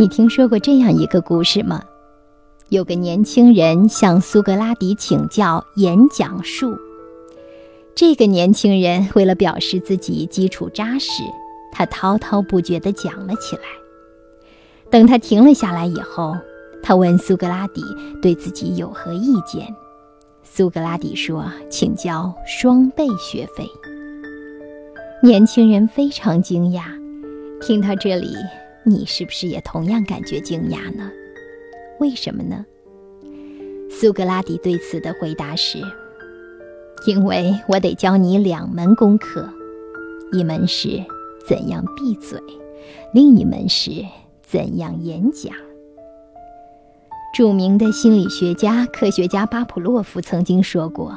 你听说过这样一个故事吗？有个年轻人向苏格拉底请教演讲术。这个年轻人为了表示自己基础扎实，他滔滔不绝地讲了起来。等他停了下来以后，他问苏格拉底对自己有何意见。苏格拉底说：“请交双倍学费。”年轻人非常惊讶。听到这里，你是不是也同样感觉惊讶呢？为什么呢？苏格拉底对此的回答是：“因为我得教你两门功课，一门是怎样闭嘴，另一门是怎样演讲。”著名的心理学家、科学家巴甫洛夫曾经说过：“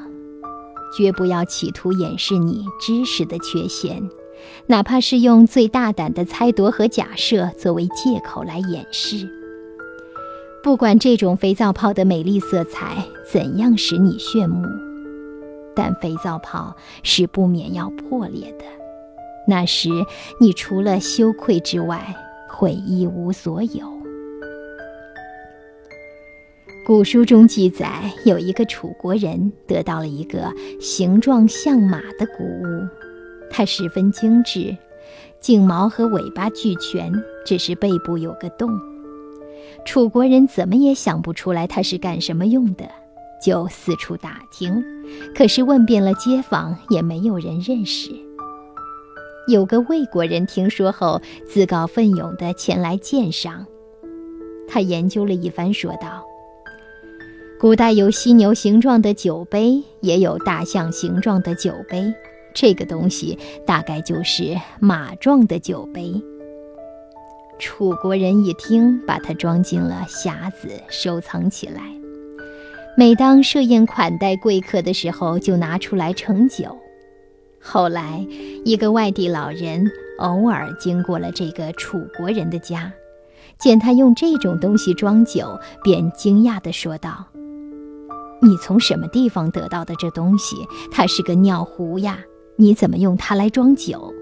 绝不要企图掩饰你知识的缺陷，哪怕是用最大胆的猜度和假设作为借口来掩饰。不管这种肥皂泡的美丽色彩怎样使你炫目，但肥皂泡是不免要破裂的。那时，你除了羞愧之外，会一无所有。”古书中记载，有一个楚国人得到了一个形状像马的谷物，它十分精致，颈毛和尾巴俱全，只是背部有个洞。楚国人怎么也想不出来它是干什么用的，就四处打听，可是问遍了街坊，也没有人认识。有个魏国人听说后，自告奋勇地前来鉴赏。他研究了一番，说道。古代有犀牛形状的酒杯，也有大象形状的酒杯。这个东西大概就是马状的酒杯。楚国人一听，把它装进了匣子，收藏起来。每当设宴款待贵客的时候，就拿出来盛酒。后来，一个外地老人偶尔经过了这个楚国人的家，见他用这种东西装酒，便惊讶地说道。你从什么地方得到的这东西？它是个尿壶呀！你怎么用它来装酒？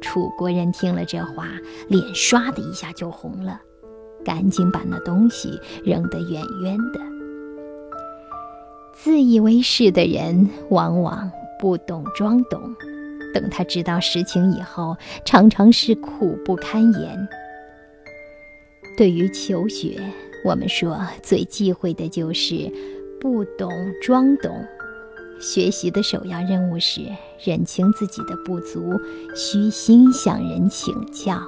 楚国人听了这话，脸唰的一下就红了，赶紧把那东西扔得远远的。自以为是的人，往往不懂装懂，等他知道实情以后，常常是苦不堪言。对于求学，我们说最忌讳的就是不懂装懂。学习的首要任务是认清自己的不足，虚心向人请教。